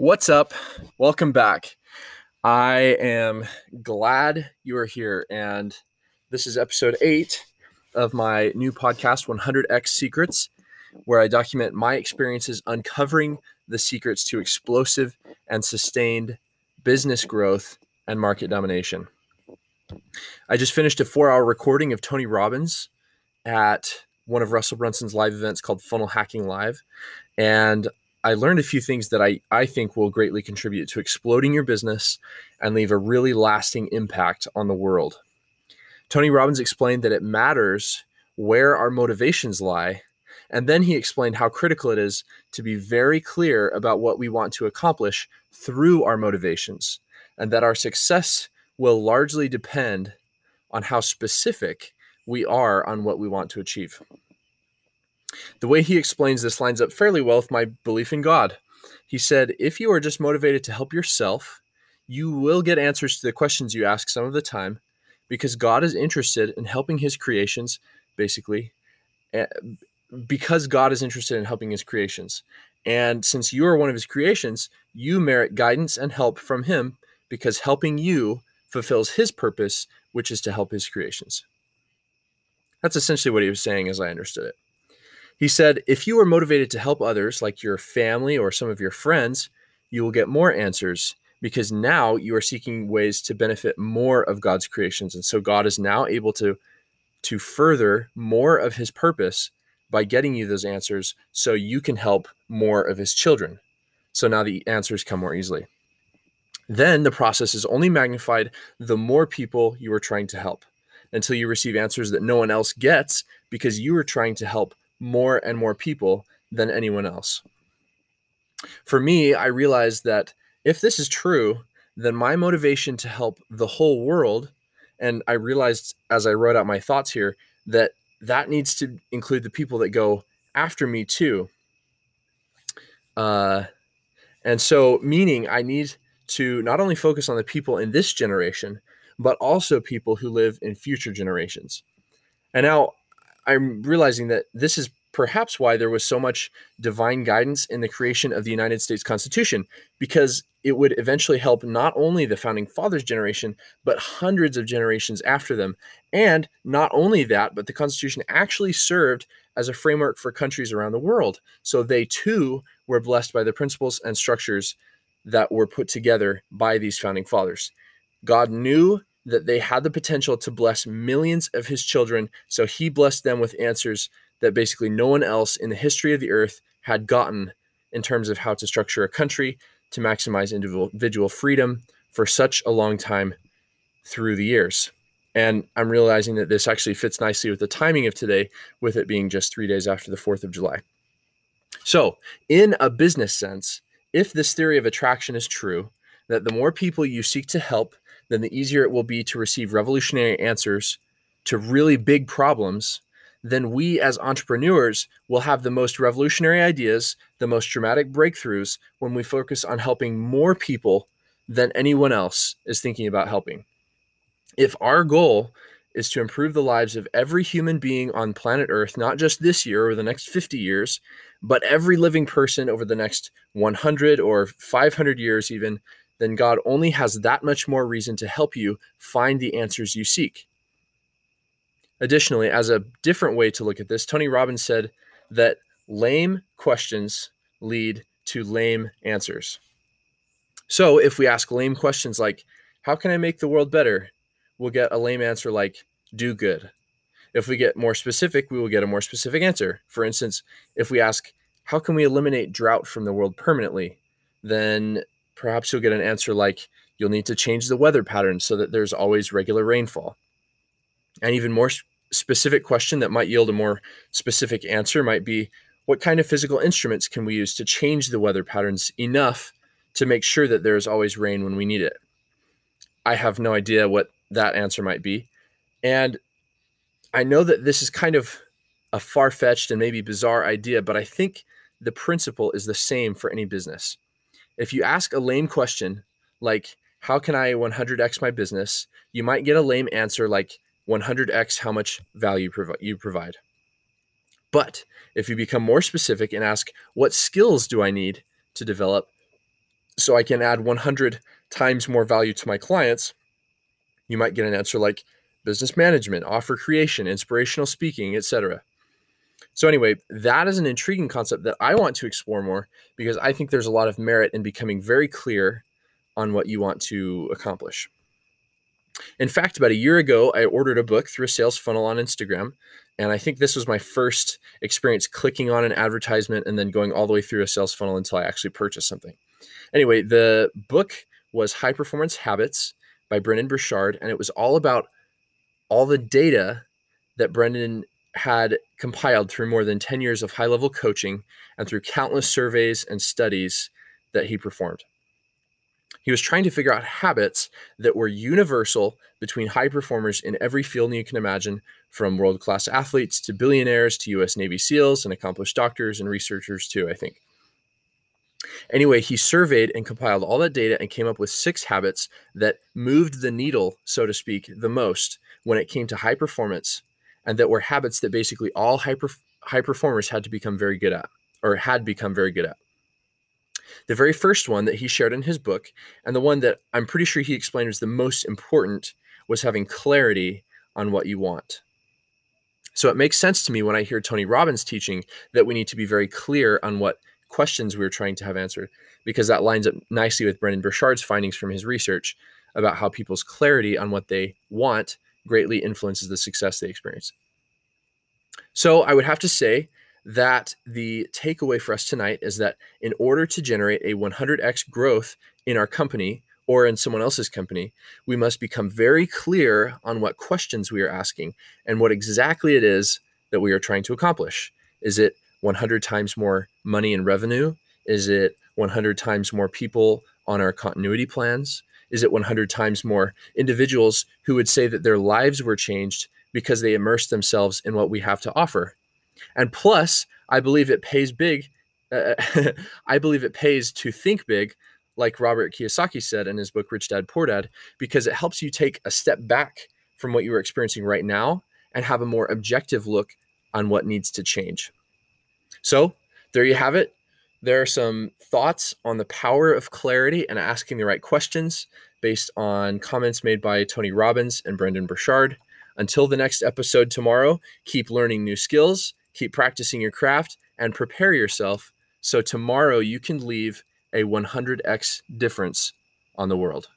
What's up? Welcome back. I am glad you are here. And this is episode eight of my new podcast, 100x Secrets, where I document my experiences uncovering the secrets to explosive and sustained business growth and market domination. I just finished a four hour recording of Tony Robbins at one of Russell Brunson's live events called Funnel Hacking Live. And I learned a few things that I, I think will greatly contribute to exploding your business and leave a really lasting impact on the world. Tony Robbins explained that it matters where our motivations lie. And then he explained how critical it is to be very clear about what we want to accomplish through our motivations, and that our success will largely depend on how specific we are on what we want to achieve. The way he explains this lines up fairly well with my belief in God. He said, If you are just motivated to help yourself, you will get answers to the questions you ask some of the time because God is interested in helping his creations, basically, eh, because God is interested in helping his creations. And since you are one of his creations, you merit guidance and help from him because helping you fulfills his purpose, which is to help his creations. That's essentially what he was saying as I understood it. He said, if you are motivated to help others, like your family or some of your friends, you will get more answers because now you are seeking ways to benefit more of God's creations. And so God is now able to, to further more of his purpose by getting you those answers so you can help more of his children. So now the answers come more easily. Then the process is only magnified the more people you are trying to help until you receive answers that no one else gets because you are trying to help more and more people than anyone else. For me, I realized that if this is true, then my motivation to help the whole world, and I realized as I wrote out my thoughts here that that needs to include the people that go after me too. Uh, and so, meaning I need to not only focus on the people in this generation, but also people who live in future generations. And now I'm realizing that this is perhaps why there was so much divine guidance in the creation of the United States Constitution, because it would eventually help not only the founding fathers generation, but hundreds of generations after them. And not only that, but the Constitution actually served as a framework for countries around the world. So they too were blessed by the principles and structures that were put together by these founding fathers. God knew that they had the potential to bless millions of his children. So he blessed them with answers that basically no one else in the history of the earth had gotten in terms of how to structure a country to maximize individual freedom for such a long time through the years. And I'm realizing that this actually fits nicely with the timing of today, with it being just three days after the 4th of July. So, in a business sense, if this theory of attraction is true, that the more people you seek to help, then the easier it will be to receive revolutionary answers to really big problems, then we as entrepreneurs will have the most revolutionary ideas, the most dramatic breakthroughs when we focus on helping more people than anyone else is thinking about helping. If our goal is to improve the lives of every human being on planet Earth, not just this year or the next 50 years, but every living person over the next 100 or 500 years, even, then God only has that much more reason to help you find the answers you seek. Additionally, as a different way to look at this, Tony Robbins said that lame questions lead to lame answers. So if we ask lame questions like, How can I make the world better? we'll get a lame answer like, Do good. If we get more specific, we will get a more specific answer. For instance, if we ask, How can we eliminate drought from the world permanently? then perhaps you'll get an answer like you'll need to change the weather pattern so that there's always regular rainfall. An even more specific question that might yield a more specific answer might be what kind of physical instruments can we use to change the weather patterns enough to make sure that there is always rain when we need it? I have no idea what that answer might be. And I know that this is kind of a far fetched and maybe bizarre idea, but I think the principle is the same for any business. If you ask a lame question like, how can I 100x my business? You might get a lame answer like 100x how much value you provide. But if you become more specific and ask, what skills do I need to develop? so I can add 100 times more value to my clients, you might get an answer like business management, offer creation, inspirational speaking, etc. So anyway, that is an intriguing concept that I want to explore more because I think there's a lot of merit in becoming very clear on what you want to accomplish. In fact, about a year ago, I ordered a book through a sales funnel on Instagram. And I think this was my first experience clicking on an advertisement and then going all the way through a sales funnel until I actually purchased something. Anyway, the book was High Performance Habits by Brendon Burchard, and it was all about all the data that Brendon had compiled through more than 10 years of high level coaching and through countless surveys and studies that he performed. He was trying to figure out habits that were universal between high performers in every field you can imagine, from world class athletes to billionaires to US Navy SEALs and accomplished doctors and researchers, too, I think. Anyway, he surveyed and compiled all that data and came up with six habits that moved the needle, so to speak, the most when it came to high performance, and that were habits that basically all high, high performers had to become very good at, or had become very good at. The very first one that he shared in his book, and the one that I'm pretty sure he explained was the most important, was having clarity on what you want. So it makes sense to me when I hear Tony Robbins teaching that we need to be very clear on what questions we are trying to have answered, because that lines up nicely with Brendon Burchard's findings from his research about how people's clarity on what they want greatly influences the success they experience. So I would have to say that the takeaway for us tonight is that in order to generate a 100x growth in our company or in someone else's company, we must become very clear on what questions we are asking and what exactly it is that we are trying to accomplish. Is it 100 times more money and revenue? Is it 100 times more people on our continuity plans? Is it 100 times more individuals who would say that their lives were changed because they immersed themselves in what we have to offer? And plus, I believe it pays big. Uh, I believe it pays to think big, like Robert Kiyosaki said in his book Rich Dad Poor Dad, because it helps you take a step back from what you are experiencing right now and have a more objective look on what needs to change. So, there you have it. There are some thoughts on the power of clarity and asking the right questions based on comments made by Tony Robbins and Brendon Burchard. Until the next episode tomorrow, keep learning new skills keep practicing your craft, and prepare yourself so tomorrow you can leave a 100x difference on the world.